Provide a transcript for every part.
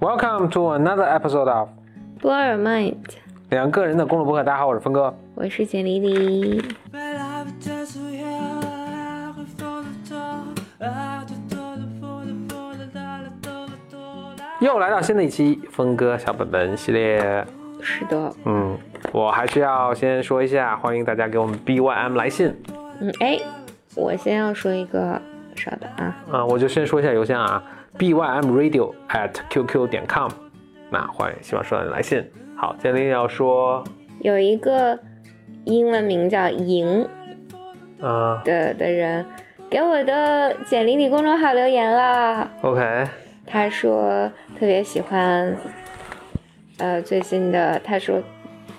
Welcome to another episode of 波尔 mind，两个人的公路博客。大家好，我是峰哥。我是简丽丽。又来到新的一期峰哥小本本系列。是的，嗯，我还是要先说一下，欢迎大家给我们 BYM 来信。嗯，哎，我先要说一个，稍等啊。啊，我就先说一下邮箱啊，bymradio at qq 点 com。那欢迎，希望收到你来信。好，简丽要说，有一个英文名叫莹啊的的人给我的简历里公众号留言了。，OK，他说特别喜欢，呃，最新的。他说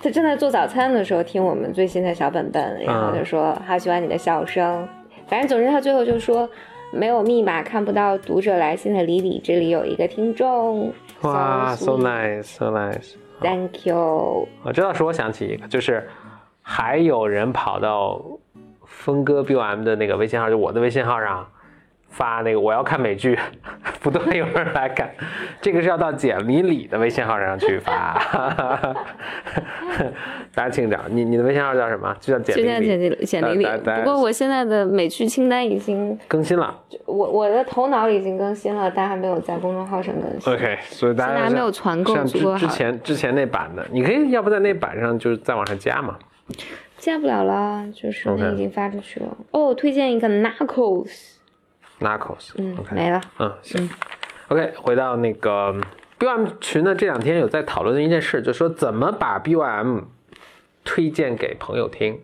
他正在做早餐的时候听我们最新的小本本，然后就说好喜欢你的笑声。反正总之他最后就说没有密码看不到读者来信的李李，这里有一个听众。哇 sweet nice，so nice。Thank you。我这倒是我想起一个，就是还有人跑到峰哥 BOM 的那个微信号，就我的微信号上发那个我要看美剧，不断有人来看，这个是要到简里里的微信号上去发。大家请找你，你的微信号叫什么？就叫简就像简里里，历简历里不过我现在的美剧清单已经，更新了。我我的头脑已经更新了，但还没有在公众号上更新。OK，所以大家现在还没有像团购够好前之前那版的，你可以要不在那版上就是再往上加嘛。加不了了，就是那已经发出去了。哦，推荐一个 Narcos，Narcos，嗯 OK 没了。嗯，行。OK，回到那个 BYM 群呢，这两天有在讨论的一件事，就是说怎么把 BYM 推荐给朋友听。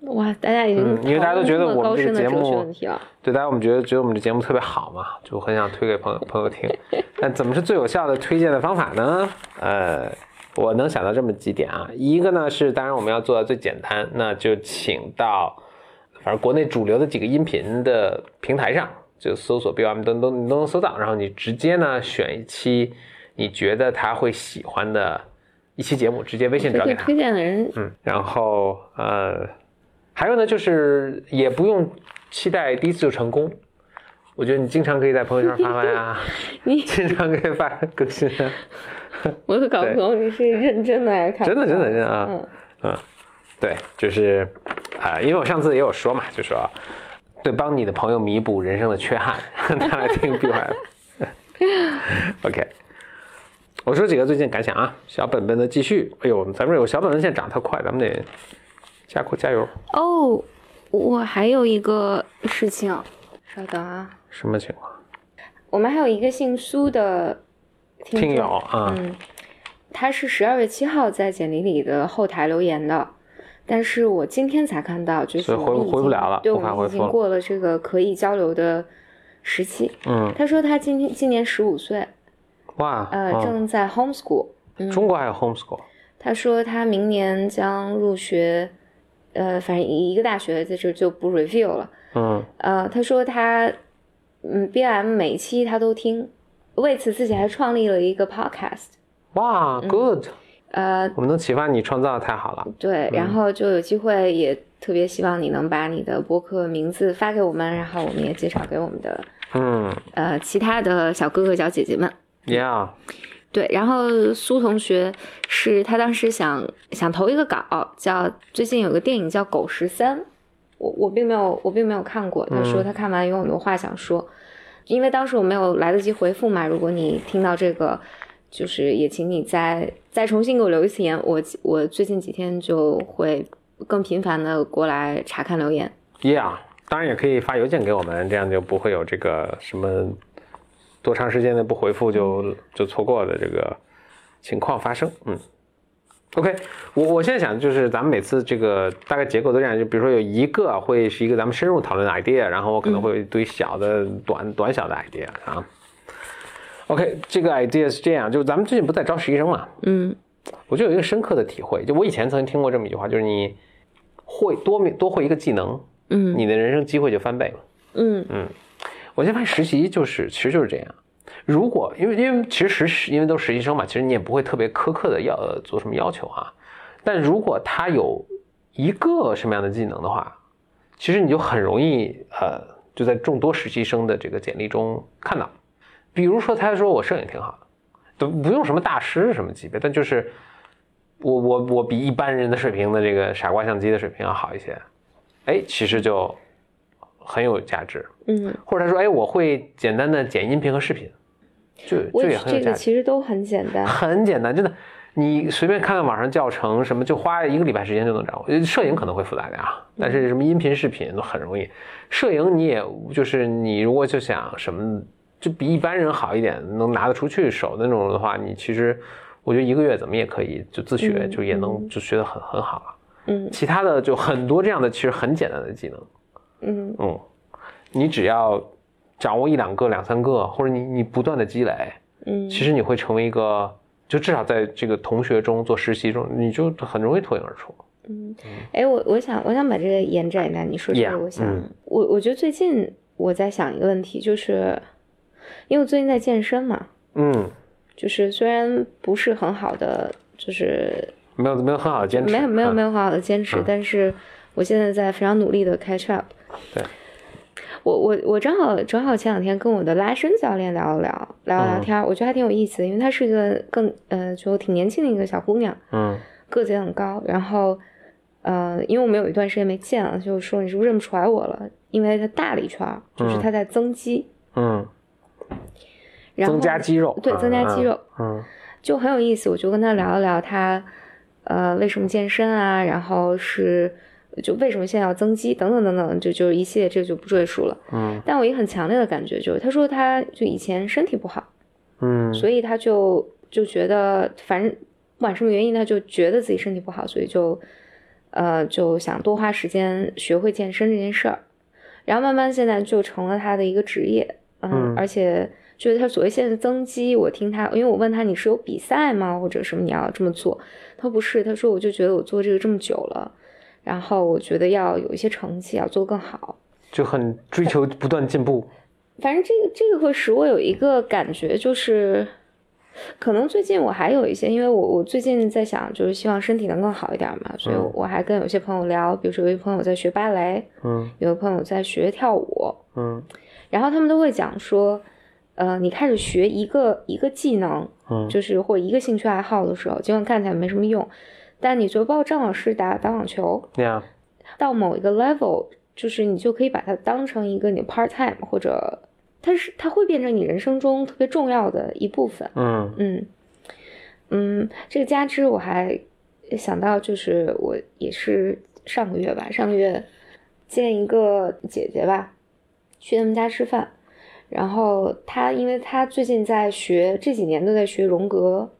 哇，大家已经嗯因为大家都觉得我们这个节目。对，大家我们觉得觉得我们这节目特别好嘛，就很想推给朋友 朋友听。但怎么是最有效的推荐的方法呢？呃，我能想到这么几点啊。一个呢是，当然我们要做到最简单，那就请到反正国内主流的几个音频的平台上，就搜索 BOM 都都你都能搜到，然后你直接呢选一期你觉得他会喜欢的一期节目，直接微信这找给他。推荐的人，嗯，然后呃，还有呢，就是也不用期待第一次就成功。我觉得你经常可以在朋友圈发发呀，你经常可以发更新啊，我都搞不懂你是认真的还是看真的真的真的嗯啊，嗯，对，就是啊、因为我上次也有说嘛，就说对帮你的朋友弥补人生的缺憾，让他来听 B Y。OK，我说几个最近感想啊，小本本的继续。哎呦，咱们有小本本现在涨特快，咱们得加快加油。哦，我还有一个事情，稍等啊，什么情况？我们还有一个姓苏的听听友啊，嗯，他是十二月七号在简历里的后台留言的，但是我今天才看到，就是回回不了了对，我们已经过了这个可以交流的时期。嗯，他说他今天今年十五岁，哇，呃，嗯正在 homeschool。嗯，中国还有 homeschool，他说他明年将入学，呃，反正一个大学在这就不 review 了。嗯呃，他说他，嗯，BM 每一期他都听，为此自己还创立了一个 podcast。哇，good，呃，我们能启发你创造太好了。对，然后就有机会，也特别希望你能把你的博客名字发给我们，然后我们也介绍给我们的嗯。呃其他的小哥哥小姐姐们。，Yeah，对，然后苏同学是他当时想想投一个稿，叫最近有个电影叫《狗十三》，我我并没有我并没有看过，他说他看完有很多话想说，因为当时我没有来得及回复嘛，如果你听到这个，就是也请你再再重新给我留一次言，我我最近几天就会更频繁的过来查看留言。Yeah，当然也可以发邮件给我们，这样就不会有这个什么多长时间的不回复就就错过的这个情况发生。嗯，OK，我我现在想就是咱们每次这个大概结构都这样，就比如说有一个会是一个咱们深入讨论的 idea，然后我可能会有一堆小的、短短小的 idea 啊。OK，这个 idea 是这样，就咱们最近不在招实习生嘛，嗯我就有一个深刻的体会，就我以前曾经听过这么一句话，就是你会多多会一个技能，嗯你的人生机会就翻倍了。嗯嗯我现在发现实习就是其实就是这样。如果因为因为其实实习因为都是实习生嘛，其实你也不会特别苛刻的要呃做什么要求啊。但如果他有一个什么样的技能的话，其实你就很容易呃，就在众多实习生的这个简历中看到。比如说，他说我摄影挺好的，都不用什么大师什么级别，但就是我我我比一般人的水平的这个傻瓜相机的水平要好一些，哎，其实就很有价值。嗯，或者他说，哎，我会简单的剪音频和视频，就就也很有这价值。个其实都很简单。很简单，真的，你随便看看网上教程，什么就花一个礼拜时间就能掌握。呃摄影可能会复杂点啊，但是什么音频、视频都很容易。摄影你也就是你如果就想什么，就比一般人好一点，能拿得出去手的那种的话，你其实我觉得一个月怎么也可以就自学，嗯就也能嗯就学得很很好了。嗯。其他的就很多这样的其实很简单的技能，嗯。嗯，你只要掌握一两个、两三个，或者你你不断的积累，嗯，其实你会成为一个，就至少在这个同学中做实习中，你就很容易脱颖而出。嗯，哎，我我想我想把这个延展一下，你说这 Yeah，个，我想、嗯。我我觉得最近我在想一个问题，就是因为我最近在健身嘛，嗯，就是虽然不是很好的，就是没有没有很好的坚持，没有没有没有，很好的坚持，嗯但是我现在在非常努力的 catch up。对，我我我正好正好前两天跟我的拉伸教练聊了聊聊了聊嗯。天儿，我觉得还挺有意思的，因为她是一个更呃就挺年轻的一个小姑娘，嗯。个子也很高，然后呃，因为我们有一段时间没见了，就说你是不是认不出来我了？因为她大了一圈，就是她在增肌，嗯，然后增加肌肉，对增加肌肉，嗯就很有意思。我就跟他聊了聊他呃为什么健身啊，然后是就为什么现在要增肌等等等等，就就是一系列这个就不赘述了。嗯但我一个很强烈的感觉就是，他说他就以前身体不好，嗯所以他就就觉得反正不管什么原因，他就觉得自己身体不好，所以就呃就想多花时间学会健身这件事儿，然后慢慢现在就成了他的一个职业，嗯，嗯而且就是他所谓现在增肌，我听他，因为我问他你是有比赛吗，或者什么你要这么做，他说不是，他说我就觉得我做这个这么久了，然后我觉得要有一些成绩，要做得更好。就很追求不断进步。反正这个这个会使我有一个感觉，就是可能最近我还有一些，因为我我最近在想，就是希望身体能更好一点嘛，所以嗯我还跟有些朋友聊，比如说有一朋友在学芭蕾，嗯有的朋友在学跳舞，嗯然后他们都会讲说，呃，你开始学一个一个技能，嗯就是或一个兴趣爱好的时候，尽管看起来没什么用，但你觉得包括张老师打打网球，呀，到某一个 level，就是你就可以把它当成一个你 part time 或者它是它会变成你人生中特别重要的一部分。嗯嗯嗯，这个加之我还想到，就是我也是上个月吧，上个月见一个姐姐吧，去他们家吃饭，然后他因为他最近在学，这几年都在学荣格，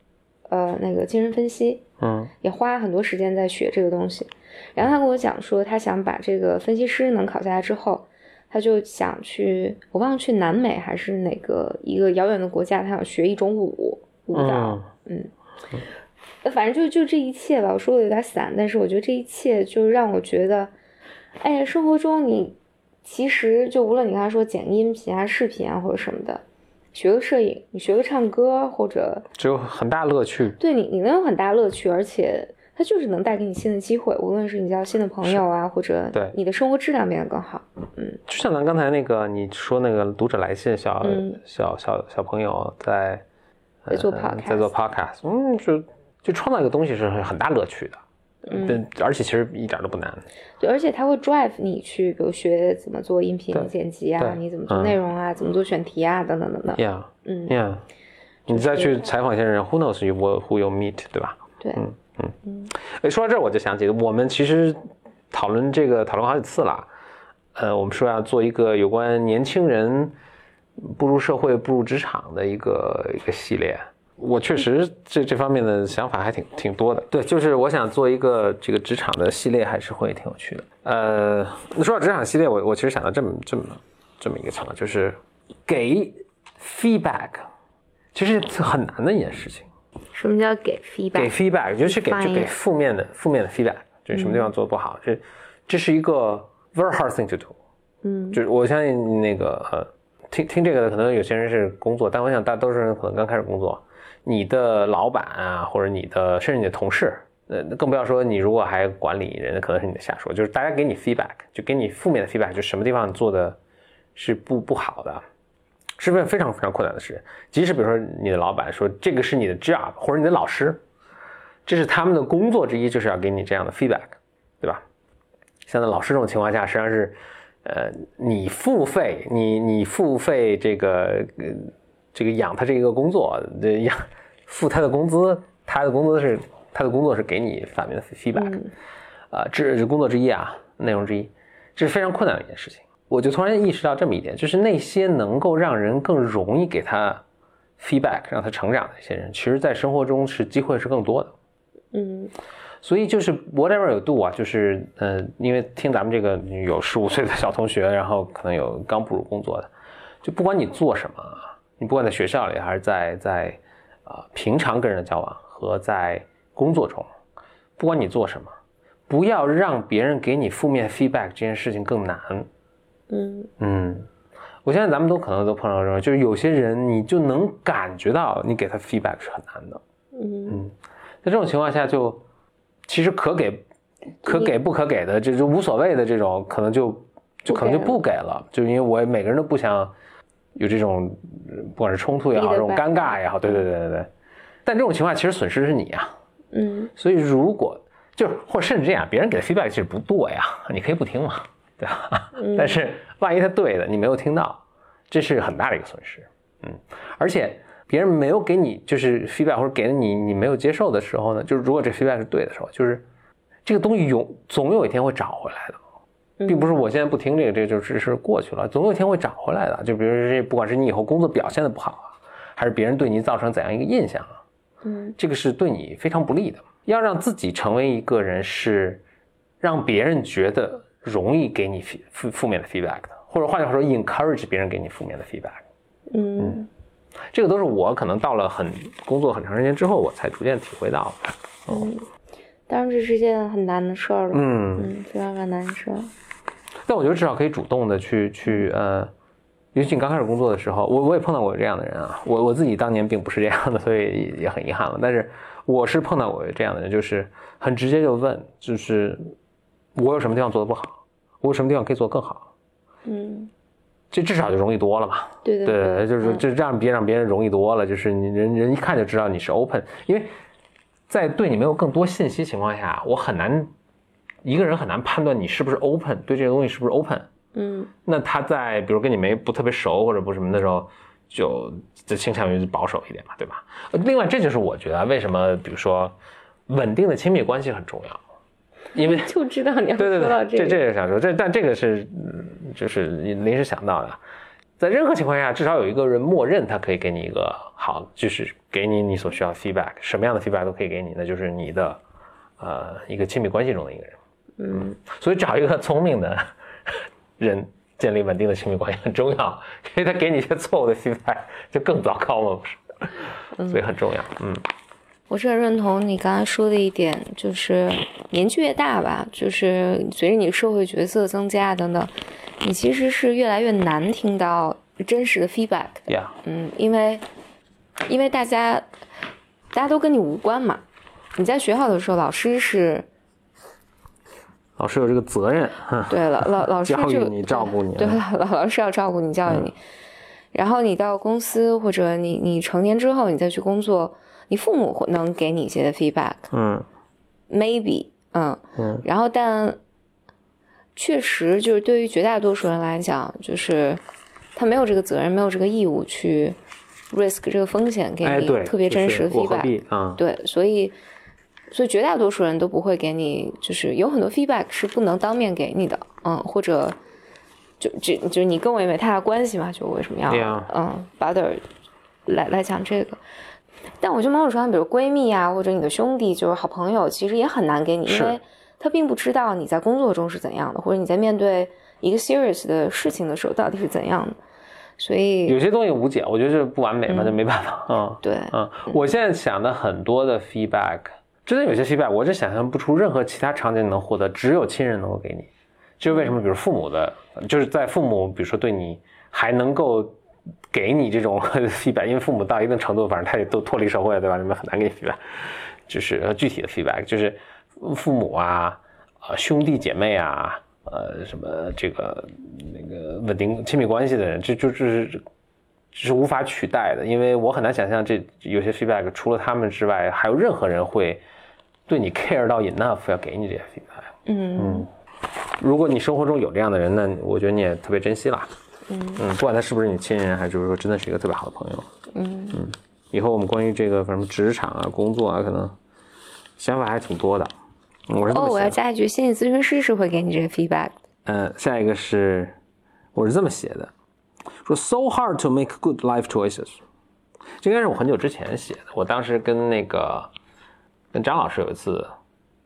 呃，那个精神分析，嗯也花很多时间在学这个东西。然后他跟我讲说，他想把这个分析师能考下来之后，他就想去，我忘了去南美还是哪个一个遥远的国家，他想学一种舞舞蹈。嗯呃反正就就这一切吧，我说的有点散，但是我觉得这一切就让我觉得，哎呀，生活中你其实就无论你刚才说剪音频啊、视频啊或者什么的，学个摄影，你学个唱歌或者只有很大乐趣。对你，你能有很大乐趣，而且它就是能带给你新的机会，无论是你交新的朋友啊，或者对你的生活质量变得更好。嗯就像咱刚才那个你说那个读者来信，小、嗯小小小朋友在在做呃 podcast 在做 podcast，嗯，就就创造一个东西是很大乐趣的，嗯对，而且其实一点都不难。对，而且他会 drive 你去，比如学怎么做音频剪辑啊，你怎么做嗯内容啊，怎么做选题啊，等等等等。Yeah，嗯，，Yeah，，你再去采访一些人，Who knows you will who you meet，对吧？对，哎，说到这儿我就想起，我们其实讨论这个讨论好几次了。呃，我们说要做一个有关年轻人步入社会、步入职场的一个一个系列。我确实这这方面的想法还挺挺多的。对，就是我想做一个这个职场的系列，还是会挺有趣的。呃，说到职场系列，我我其实想到这么这么这么一个情况，就是给 feedback，其实很难的一件事情。什么叫给给 feedback？给 feedback 就是给就给负面的负面的 feedback，就是什么地方做的不好，这这是一个 very hard thing to do。嗯就是我相信那个呃，听听这个的可能有些人是工作，但我想大多数人可能刚开始工作，你的老板啊，或者你的甚至你的同事，呃，更不要说你如果还管理人，可能是你的下属，就是大家给你 feedback，就给你负面的 feedback，就什么地方做的是不不好的，是件非常非常困难的事。即使比如说你的老板说这个是你的 job，或者你的老师，这是他们的工作之一，就是要给你这样的 feedback，对吧？像在老师这种情况下，实际上是，呃，你付费，你你付费这个呃这个养他这个工作，这养付他的工资，他的工资是他的工作是给你反面的 feedback，啊、这是工作之一啊，内容之一，这是非常困难的一件事情。我就突然意识到这么一点，就是那些能够让人更容易给他 feedback，让他成长的一些人，其实在生活中是机会是更多的。嗯所以就是 whatever you do 啊，就是呃，因为听咱们这个有十五岁的小同学，然后可能有刚步入工作的，就不管你做什么啊，你不管在学校里还是在在啊、平常跟人的交往和在工作中，不管你做什么，不要让别人给你负面 feedback 这件事情更难。嗯嗯，我相信咱们都可能都碰到这种，就是有些人你就能感觉到你给他 feedback 是很难的。嗯在这种情况下就，其实可给、可给不可给的，这就无所谓的这种，可能就就可能就不给了，就因为我每个人都不想有这种，呃不管是冲突也好，这种尴尬也好，对对对对对。但这种情况其实损失是你啊，嗯所以如果就是或者甚至这样，别人给的 feedback 其实不对呀，你可以不听嘛，对吧？嗯但是万一他对的，你没有听到，这是很大的一个损失。嗯，而且别人没有给你就是 feedback 或者给了你你没有接受的时候呢，就是如果这 feedback 是对的时候，就是这个东西永总有一天会找回来的，并不是我现在不听这个，这个就只是过去了，总有一天会找回来的。就比如说这，不管是你以后工作表现的不好啊，还是别人对你造成怎样一个印象啊，嗯这个是对你非常不利的。要让自己成为一个人是让别人觉得容易给你负负负面的 feedback 的，或者换句话说，encourage 别人给你负面的 feedback。嗯这个都是我可能到了很工作很长时间之后，我才逐渐体会到的。嗯，当然这是件很难的事儿了。嗯，嗯，非常非常难的事儿。但我觉得至少可以主动的去去呃，尤其你刚开始工作的时候，我我也碰到过这样的人啊。我我自己当年并不是这样的，所以也很遗憾了。但是我是碰到过这样的人，就是很直接就问，就是我有什么地方做的不好，我有什么地方可以做得更好，嗯，这至少就容易多了嘛。对对对，就是就这让别让别人容易多了，就是你人人一看就知道你是 open，因为在对你没有更多信息情况下，我很难一个人很难判断你是不是 open，对这个东西是不是 open。嗯那他在比如跟你没不特别熟或者不什么的时候，就就倾向于保守一点嘛，对吧？呃另外，这就是我觉得为什么比如说稳定的亲密关系很重要，因为就知道你要对对对，说到这个。这这个想说，这但这个是嗯就是临时想到的，在任何情况下，至少有一个人默认他可以给你一个好，就是给你你所需要的 feedback，什么样的 feedback 都可以给你，那就是你的呃一个亲密关系中的一个人。嗯所以找一个聪明的人建立稳定的亲密关系很重要，因为他给你一些错误的 feedback 就更糟糕嘛，不是？所以很重要。嗯我是很认同你刚才说的一点，就是年纪越大吧，就是随着你社会角色增加等等，你其实是越来越难听到真实的 feedback 的。，Yeah，嗯，因为因为大家大家都跟你无关嘛。你在学校的时候，老师是老师有这个责任，对了，老老师就教育你照顾你。对，嗯老老师要照顾你、教育你。然后你到公司或者你你成年之后，你再去工作，你父母能给你一些 feedback。嗯，maybe，嗯。然后但确实就是对于绝大多数人来讲，就是他没有这个责任，没有这个义务去 risk 这个风险给哎，你，特别真实的 feedback。对，所以所以绝大多数人都不会给你，就是有很多 feedback 是不能当面给你的，嗯，或者就就就你跟我也没太大关系嘛，就为什么要嗯 bother 来来讲这个？但我觉得某种程度上，比如闺蜜啊，或者你的兄弟，就是好朋友，其实也很难给你，因为他并不知道你在工作中是怎样的，或者你在面对一个 serious 的事情的时候到底是怎样的，所以有些东西无解，我觉得是不完美嘛，就没办法。嗯对，嗯，我现在想的很多的 feedback，真的有些 feedback，我真想象不出任何其他场景能获得，只有亲人能够给你。就是为什么，比如父母的，就是在父母，比如说对你还能够给你这种 feedback，因为父母到一定程度，反正他也都脱离社会了，对吧？你们很难给你 feedback。就是呃具体的 feedback，就是父母啊，呃兄弟姐妹啊，呃什么这个那个稳定亲密关系的人，这就就是这是无法取代的，因为我很难想象这有些 feedback 除了他们之外，还有任何人会对你 care 到 enough 要给你这些 feedback。嗯如果你生活中有这样的人，那我觉得你也特别珍惜啦。嗯嗯，不管他是不是你亲人，还是说真的是一个特别好的朋友。嗯嗯以后我们关于这个什么职场啊、工作啊，可能想法还挺多的。我是这哦，我要。加一句，心理咨询师是会给你这个 feedback 的。呃，下一个是，我是这么写的，说 so hard to make good life choices，这应该是我很久之前写的。我当时跟那个跟张老师有一次，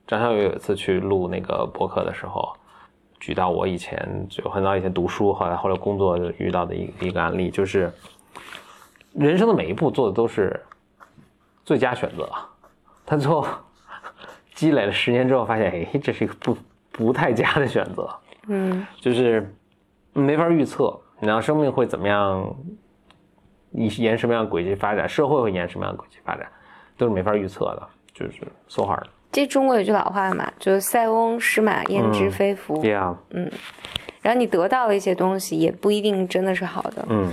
张小雨有一次去录那个博客的时候，举到我以前就很早以前读书，后来后来工作遇到的一一个案例，就是人生的每一步做的都是最佳选择，他最后 积累了十年之后，发现，哎，这是一个不不太佳的选择。嗯 就是没法预测，然后生命会怎么样，你沿什么样轨迹发展，社会会沿什么样轨迹发展，都是没法预测的，就是 so hard。这中国有句老话嘛，就是塞翁失马焉知非福。Yeah，然后你得到了一些东西，也不一定真的是好的。嗯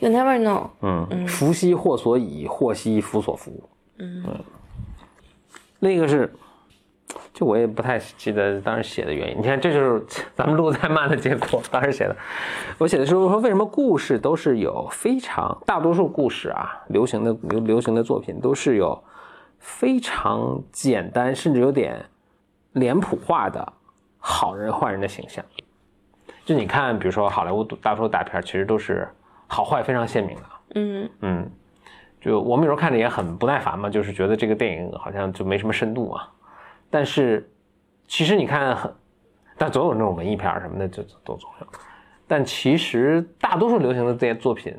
You never know。嗯，福兮祸所倚，祸兮福所伏。嗯，那个是，就我也不太记得当时写的原因。你看，这就是 咱们录太慢的结果。当时写的，我写的时候说，为什么故事都是有非常大多数故事啊，流行的流流行的作品都是有非常简单，甚至有点脸谱化的好人坏人的形象。就你看，比如说好莱坞大多数大片，其实都是好坏非常鲜明的。嗯嗯，就我们有时候看着也很不耐烦嘛，就是觉得这个电影好像就没什么深度啊。但是其实你看很，但总有那种文艺片什么的，就都总有。但其实大多数流行的这些作品，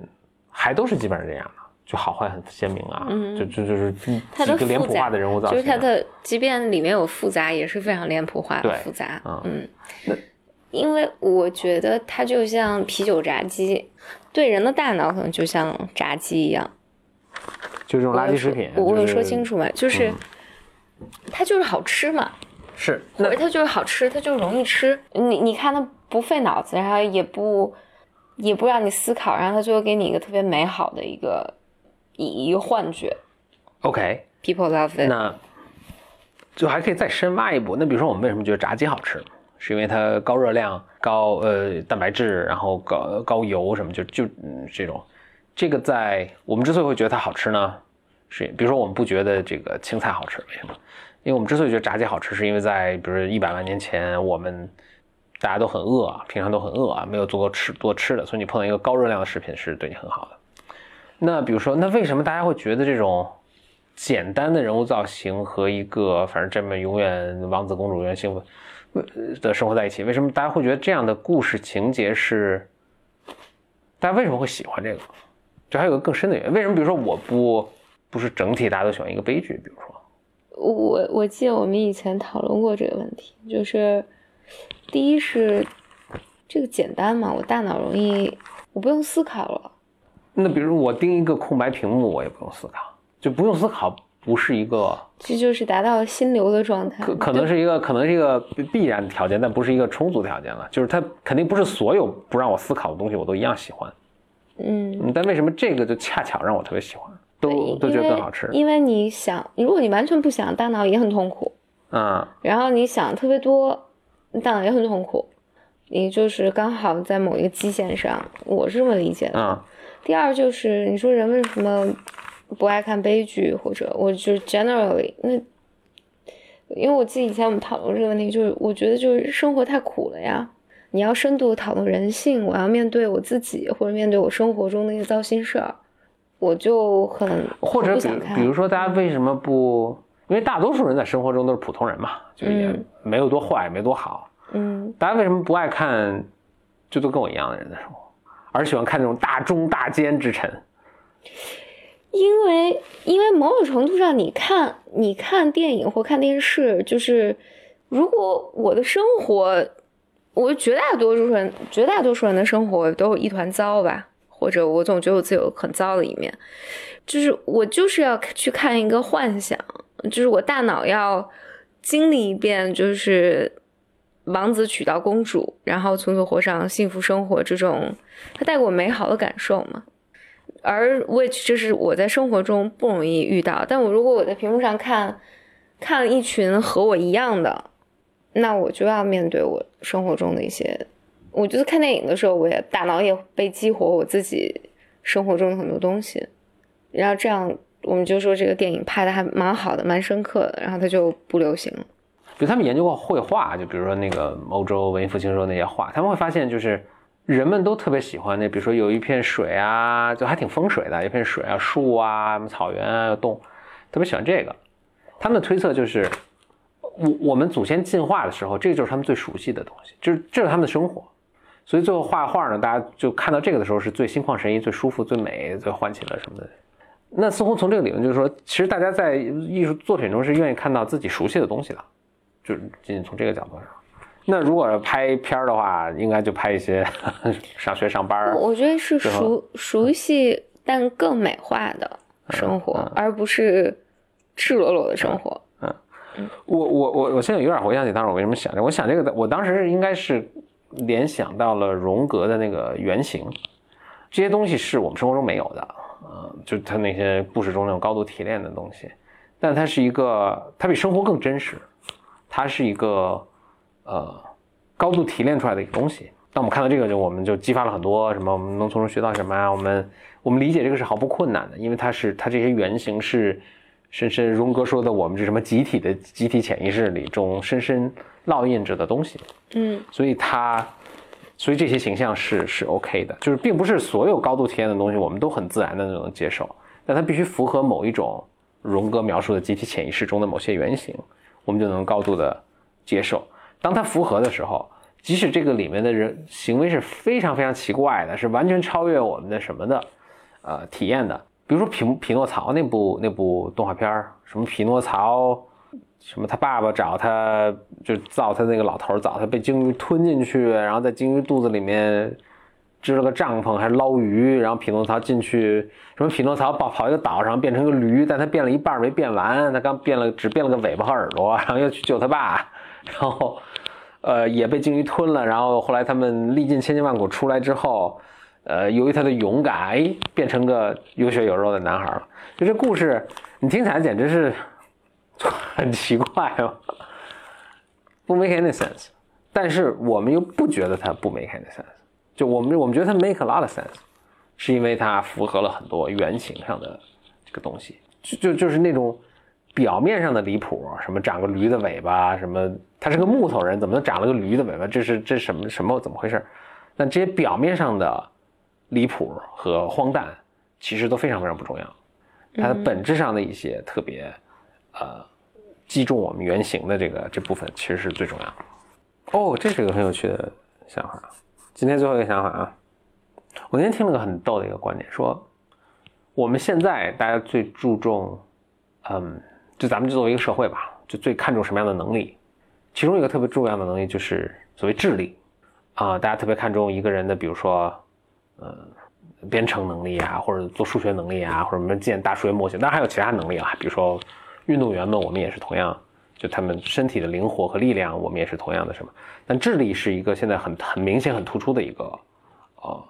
还都是基本上这样的，就好坏很鲜明啊，嗯就就就是几个脸谱化的人物造型啊，就是他的，即便里面有复杂，也是非常脸谱化的复杂。嗯嗯，因为我觉得它就像啤酒炸鸡，对人的大脑可能就像炸鸡一样。就这种垃圾食品。我我有说清楚吗？就是、它就是好吃嘛，是或那者它就是好吃，它就容易吃。你你看它不费脑子，然后也不也不让你思考，然后它最后给你一个特别美好的一个一一个幻觉。OK，People love it。那就还可以再深挖一步。那比如说，我们为什么觉得炸鸡好吃？是因为它高热量、高呃蛋白质，然后高高油什么，就就嗯这种。这个在我们之所以会觉得它好吃呢，是比如说我们不觉得这个青菜好吃，为什么？因为我们之所以觉得炸鸡好吃，是因为在比如一百万年前，我们大家都很饿啊，平常都很饿啊，没有足够吃多吃的，所以你碰到一个高热量的食品是对你很好的。那比如说，那为什么大家会觉得这种简单的人物造型和一个反正这么永远王子公主永远幸福的生活在一起，为什么大家会觉得这样的故事情节是？大家为什么会喜欢这个？这还有个更深的原因，为什么？比如说我不不是整体大家都喜欢一个悲剧，比如说，我我记得我们以前讨论过这个问题，就是第一是这个简单嘛，我大脑容易我不用思考了。那比如我盯一个空白屏幕，我也不用思考，就不用思考，不是一个这就是达到心流的状态。可可能是一个可能是一个必然的条件，但不是一个充足条件了。就是它肯定不是所有不让我思考的东西我都一样喜欢。嗯，嗯，但为什么这个就恰巧让我特别喜欢，都都觉得更好吃？因为你想，如果你完全不想，大脑也很痛苦。嗯然后你想特别多，大脑也很痛苦。你就是刚好在某一个基线上，我是这么理解的。嗯第二就是你说人为什么不爱看悲剧，或者我就是 generally 那，因为我自己以前我们讨论这个问题，就是我觉得就是生活太苦了呀。你要深度讨论人性，我要面对我自己，或者面对我生活中那些糟心事儿，我就很或者比如说大家为什么不？因为大多数人在生活中都是普通人嘛，就也嗯没有多坏，没多好。嗯，大家为什么不爱看，就都跟我一样的人的生活，而喜欢看那种大忠大奸之臣？因为因为某种程度上，你看你看电影或看电视，就是如果我的生活，我绝大多数人绝大多数人的生活都有一团糟吧，或者我总觉得我自己有很糟的一面，就是我就是要去看一个幻想，就是我大脑要经历一遍，就是王子娶到公主，然后从此过上幸福生活这种，它带给我美好的感受嘛。而 which 这是我在生活中不容易遇到，但我如果我在屏幕上看，看了一群和我一样的，那我就要面对我生活中的一些。我觉得看电影的时候，我也大脑也被激活我自己生活中的很多东西，然后这样我们就说这个电影拍的还蛮好的，蛮深刻的，然后它就不流行了。就他们研究过绘画，就比如说那个欧洲文艺复兴时候那些画，他们会发现就是人们都特别喜欢那，比如说有一片水啊，就还挺风水的，一片水啊，树啊，什么草原啊，洞，特别喜欢这个。他们的推测就是，我我们祖先进化的时候，这就是他们最熟悉的东西，就是这是他们的生活。所以最后画画呢，大家就看到这个的时候是最心旷神怡、最舒服、最美、最唤起了什么的。那似乎从这个理论就是说，其实大家在艺术作品中是愿意看到自己熟悉的东西的，就仅仅从这个角度上。那如果拍片儿的话，应该就拍一些 上学上班儿。我觉得是熟熟悉但更美化的生活，嗯嗯而不是赤裸裸的生活。嗯我我我我现在有点回想起当时我为什么想这，我想这个的，我当时应该是联想到了荣格的那个原型，这些东西是我们生活中没有的，呃，就他那些故事中那种高度提炼的东西，但它是一个，它比生活更真实，它是一个呃高度提炼出来的一个东西。当我们看到这个，就我们就激发了很多什么，我们能从中学到什么啊？我们我们理解这个是毫不困难的，因为它是它这些原型是深深荣格说的我们是什么集体的集体潜意识里中深深烙印着的东西，嗯所以它所以这些形象是是 OK 的，就是并不是所有高度体验的东西我们都很自然的能接受，但它必须符合某一种荣格描述的集体潜意识中的某些原型，我们就能高度的接受。当它符合的时候，即使这个里面的人行为是非常非常奇怪的，是完全超越我们的什么的，呃，体验的。比如说匹匹诺曹那部那部动画片，什么匹诺曹，什么他爸爸找他，就造他那个老头儿找他被鲸鱼吞进去，然后在鲸鱼肚子里面支了个帐篷，还捞鱼，然后匹诺曹进去，什么匹诺曹跑跑一个岛上变成个驴，但他变了一半没变完，他刚变了只变了个尾巴和耳朵，然后又去救他爸，然后呃也被鲸鱼吞了，然后后来他们历尽千辛万苦出来之后。呃，由于他的勇敢，哎，变成个有血有肉的男孩了。就这故事，你听起来简直是 很奇怪哦，不 make any sense。但是我们又不觉得它不 make any sense，就我们我们觉得它 make a lot of sense，是因为它符合了很多原型上的这个东西，就就就是那种表面上的离谱，什么长个驴的尾巴，什么他是个木头人，怎么能长了个驴的尾巴？这是这是什么什么怎么回事？但这些表面上的离谱和荒诞，其实都非常非常不重要。它的本质上的一些特别，呃，击中我们原型的这个这部分，其实是最重要的。哦，这是一个很有趣的想法。今天最后一个想法啊，我那天听了个很逗的一个观点，说我们现在大家最注重，嗯，就咱们就作为一个社会吧，就最看重什么样的能力？其中一个特别重要的能力就是所谓智力啊、大家特别看重一个人的，比如说，呃，编程能力啊，或者做数学能力啊，或者什么建大数学模型，当然还有其他能力啊，比如说运动员们，我们也是同样，就他们身体的灵活和力量，我们也是同样的什么。但智力是一个现在很很明显、很突出的一个，呃，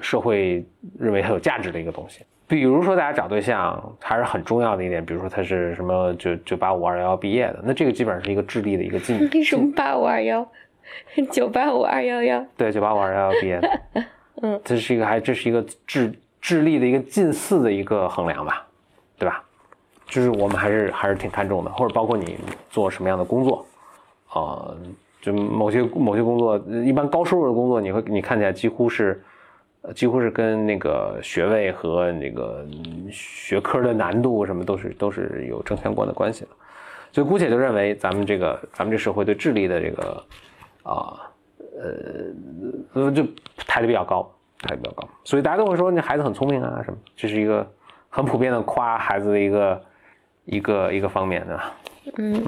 社会认为很有价值的一个东西。比如说，大家找对象还是很重要的一点，比如说他是什么九九八五二幺幺毕业的，那这个基本上是一个智力的一个进 为什么八五二幺，九八五二幺幺？对，九八五二幺幺毕业的，嗯，这是一个还这是一个智智力的一个近似的一个衡量吧？就是我们还是还是挺看重的，或者包括你做什么样的工作，啊、就某些某些工作，一般高收入的工作，你会你看起来几乎是，几乎是跟那个学位和那个学科的难度什么都是都是有正相关的关系的，所以姑且就认为咱们这个咱们这社会对智力的这个啊呃呃就抬得比较高，抬得比较高，所以大家都会说那孩子很聪明啊什么，这是一个很普遍的夸孩子的一个一个一个方面，对吧？嗯。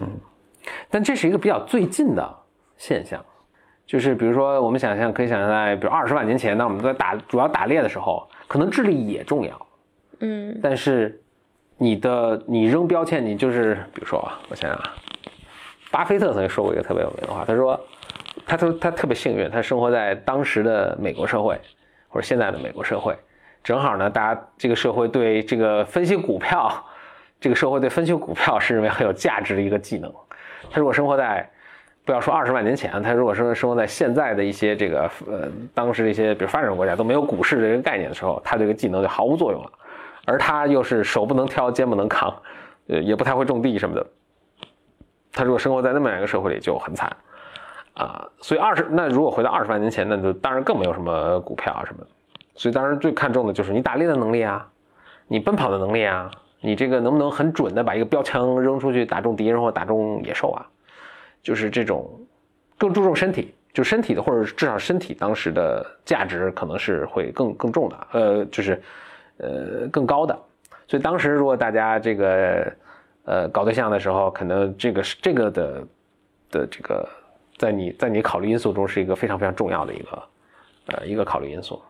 但这是一个比较最近的现象，就是比如说我们想象可以想象在比如二十万年前，当我们在打主要打猎的时候，可能智力也重要，嗯。但是你的你扔标签，你就是比如说啊，我想想啊，巴菲特曾经说过一个特别有名的话，他说，他说他特别幸运，他生活在当时的美国社会或者现在的美国社会，正好呢，大家这个社会对这个分析股票，这个社会对分析股票是认为很有价值的一个技能。他如果生活在不要说二十万年前，他如果生生活在现在的一些这个呃当时一些比如发展中国家都没有股市这个概念的时候，他这个技能就毫无作用了。而他又是手不能挑，肩不能扛，呃，也不太会种地什么的。他如果生活在那么样一个社会里，就很惨啊。所以二十那如果回到二十万年前，那就当然更没有什么股票啊什么的。所以当然最看重的就是你打猎的能力啊，你奔跑的能力啊，你这个能不能很准的把一个标枪扔出去打中敌人或打中野兽啊？就是这种更注重身体，就身体的或者至少身体当时的价值可能是会更更重的，呃，就是呃更高的。所以当时如果大家这个呃搞对象的时候，可能这个是这个的的这个在你在你考虑因素中是一个非常非常重要的一个呃一个考虑因素。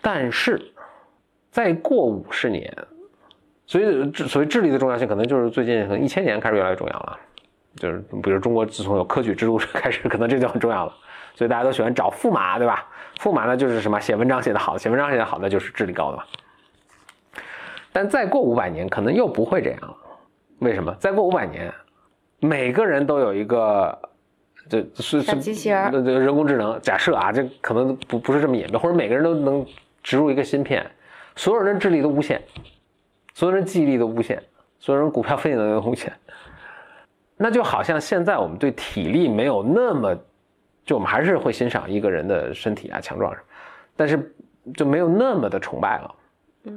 但是再过五十年，所以所谓智力的重要性，可能就是最近可能一千年开始越来越重要了。就是比如中国自从有科举制度 开始，可能这就很重要了，所以大家都喜欢找驸马，对吧？驸马呢就是什么写文章写得好，写文章写得好那就是智力高的嘛。但再过五百年，可能又不会这样了。为什么？再过五百年，每个人都有一个，这是小机器人，这人工智能。假设啊，这可能不不是这么演变，或者每个人都能植入一个芯片，所有人的智力都无限，所有人记忆力都无限，所有人股票分析能力都无限。那就好像现在我们对体力没有那么，就我们还是会欣赏一个人的身体啊强壮，但是就没有那么的崇拜了。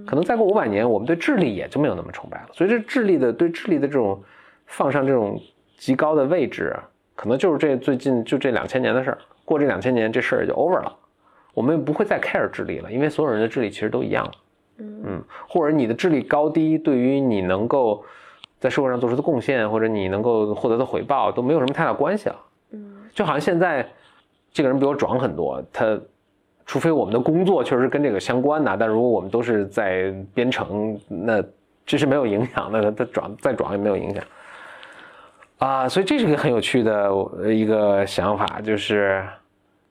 可能再过五百年，我们对智力也就没有那么崇拜了。所以这智力的对智力的这种放上这种极高的位置，可能就是这最近就这两千年的事儿。过这两千年，这事儿也就 over 了。我们不会再 care 智力了，因为所有人的智力其实都一样。嗯，或者你的智力高低，对于你能够。在社会上做出的贡献，或者你能够获得的回报都没有什么太大关系了。嗯，就好像现在这个人比我壮很多，他除非我们的工作确实跟这个相关的，但如果我们都是在编程，那这是没有影响的。他壮再壮也没有影响。啊，所以这是一个很有趣的一个想法，就是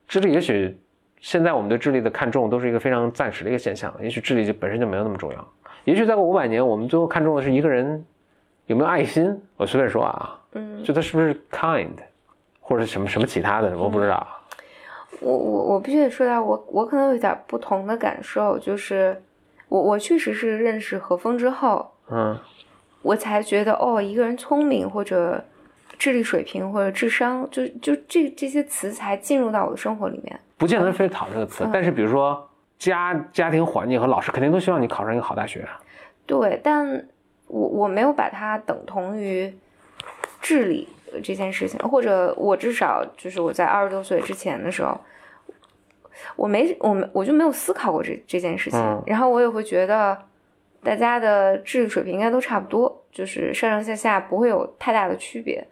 智力也许现在我们对智力的看重都是一个非常暂时的一个现象，也许智力就本身就没有那么重要。也许再过五百年，我们最后看重的是一个人。有没有爱心？我随便说啊，嗯，就他是不是 kind，或者什么什么其他的，我不知道。我我我必须得说下，我我可能有点不同的感受，就是我我确实是认识何峰之后，嗯，我才觉得哦，一个人聪明或者智力水平或者智商，就就这这些词才进入到我的生活里面。不见得非讨这个词，但是比如说家家庭环境和老师肯定都希望你考上一个好大学。对，但。我我没有把它等同于智力这件事情，或者我至少就是我在二十多岁之前的时候，我没我没我就没有思考过这这件事情。然后我也会觉得大家的智力水平应该都差不多，就是上上下下不会有太大的区别。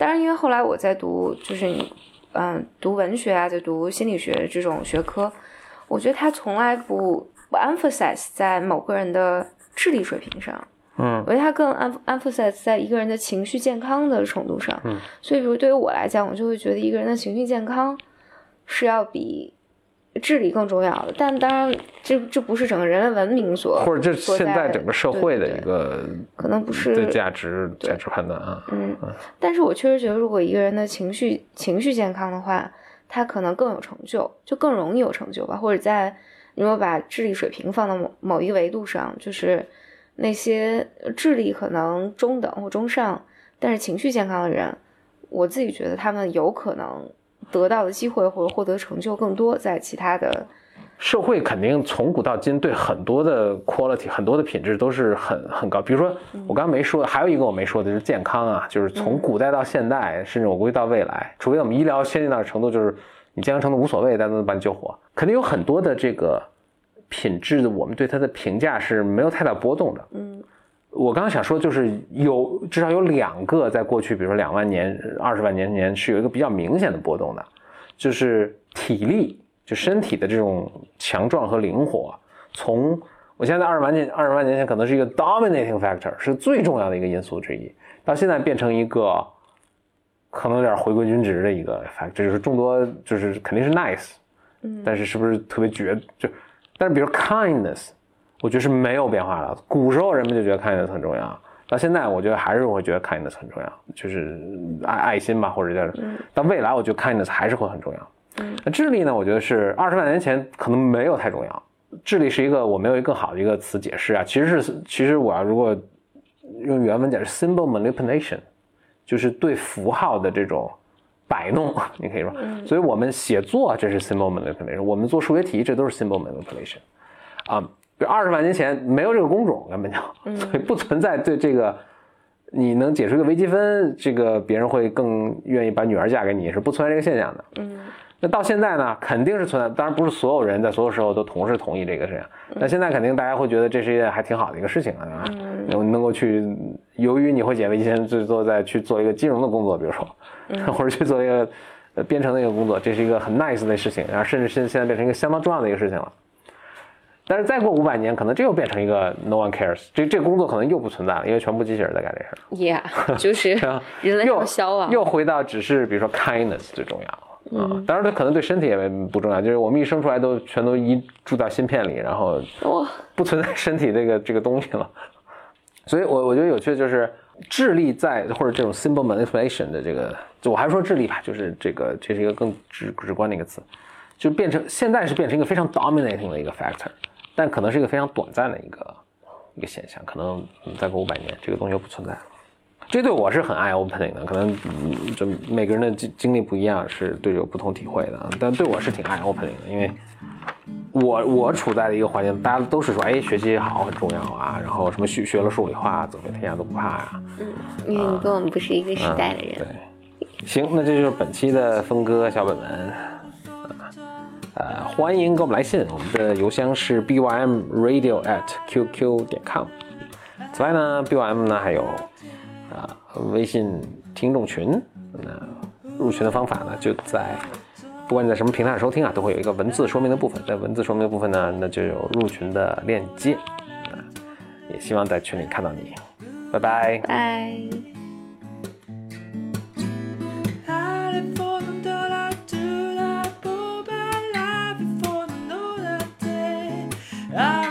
当然，因为后来我在读就是你嗯读文学啊，在读心理学这种学科，我觉得他从来不不 emphasize 在某个人的智力水平上。嗯，我觉得他更 emphasize 在一个人的情绪健康的程度上。嗯，所以比如对于我来讲，我就会觉得一个人的情绪健康是要比智力更重要的。但当然，这这不是整个人类文明所或者这现在整个社会的一个可能不是价值价值判断啊。嗯，但是我确实觉得，如果一个人的情绪情绪健康的话，他可能更有成就，就更容易有成就吧。或者在如果把智力水平放到某某一个维度上，就是。那些智力可能中等或中上，但是情绪健康的人，我自己觉得他们有可能得到的机会或者获得成就更多。在其他的社会，肯定从古到今对很多的 quality 很多的品质都是很很高。比如说我刚刚没说，还有一个我没说的就是健康啊，就是从古代到现代，甚至我估计到未来，除非我们医疗先进到程度，就是你健康程度无所谓，但都能把你救活，肯定有很多的这个。品质的，我们对它的评价是没有太大波动的。嗯，我刚刚想说，就是有至少有两个，在过去，比如说两万年、二十万年年，是有一个比较明显的波动的，就是体力，就身体的这种强壮和灵活，从我现在二十万年二十万年前可能是一个 dominating factor，是最重要的一个因素之一，到现在变成一个可能有点回归均值的一个 factor，就是众多就是肯定是 nice，嗯，但是是不是特别绝就，但是比如 kindness，我觉得是没有变化的。古时候人们就觉得 kindness 很重要，到现在我觉得还是会觉得 kindness 很重要，就是爱爱心吧，或者叫，但未来我觉得 kindness 还是会很重要。那智力呢？我觉得是二十万年前可能没有太重要。智力是一个我没有一个更好的一个词解释啊，其实是其实我要如果用原文讲是 symbol manipulation，就是对符号的这种摆弄，你可以说。所以我们写作这是 symbol manipulation，我们做数学题这都是 symbol manipulation。啊，比如二十万年前没有这个工种根本就，所以不存在对这个你能解出一个微积分，这个别人会更愿意把女儿嫁给你是不存在这个现象的。嗯。那到现在呢，肯定是存在，当然不是所有人在所有时候都同时同意这个事情。那现在肯定大家会觉得这是一件还挺好的一个事情啊，能能够去，由于你会解微积分，最多再去做一个金融的工作，比如说，或者去做一个呃编程的一个工作，这是一个很 nice 的事情，然后甚至现现在变成一个相当重要的一个事情了。但是再过五百年，可能这又变成一个 no one cares，这这个工作可能又不存在了，因为全部机器人在干这事儿。Yeah，就是人类又消亡，又回到只是比如说 kindness 最重要。嗯，当然它可能对身体也不重要，就是我们一生出来都全都移住到芯片里，然后不存在身体这个这个东西了。所以，我我觉得有趣的就是智力在或者这种 symbol manipulation 的这个，就我还是说智力吧，就是这个这是一个更直直观的一个词，就变成现在是变成一个非常 dominating 的一个 factor，但可能是一个非常短暂的一个一个现象，可能再过五百年这个东西就不存在了。这对我是很 eye opening 的，可能就每个人的经经历不一样，是对有不同体会的。但对我是挺 eye opening 的，因为我我处在的一个环境，大家都是说，哎，学习好很重要啊，然后什么学学了数理化，走遍天下都不怕呀。嗯，因为你跟我们不是一个时代的人。对，行，那这就是本期的峰哥小本本。呃，欢迎给我们来信，我们的邮箱是 bymradio at qq 点 com。此外呢，bym 呢还有。啊，微信听众群，那入群的方法呢，就在不管你在什么平台上收听啊，都会有一个文字说明的部分，在文字说明的部分呢，那就有入群的链接啊，也希望在群里看到你，拜拜。拜。Ah.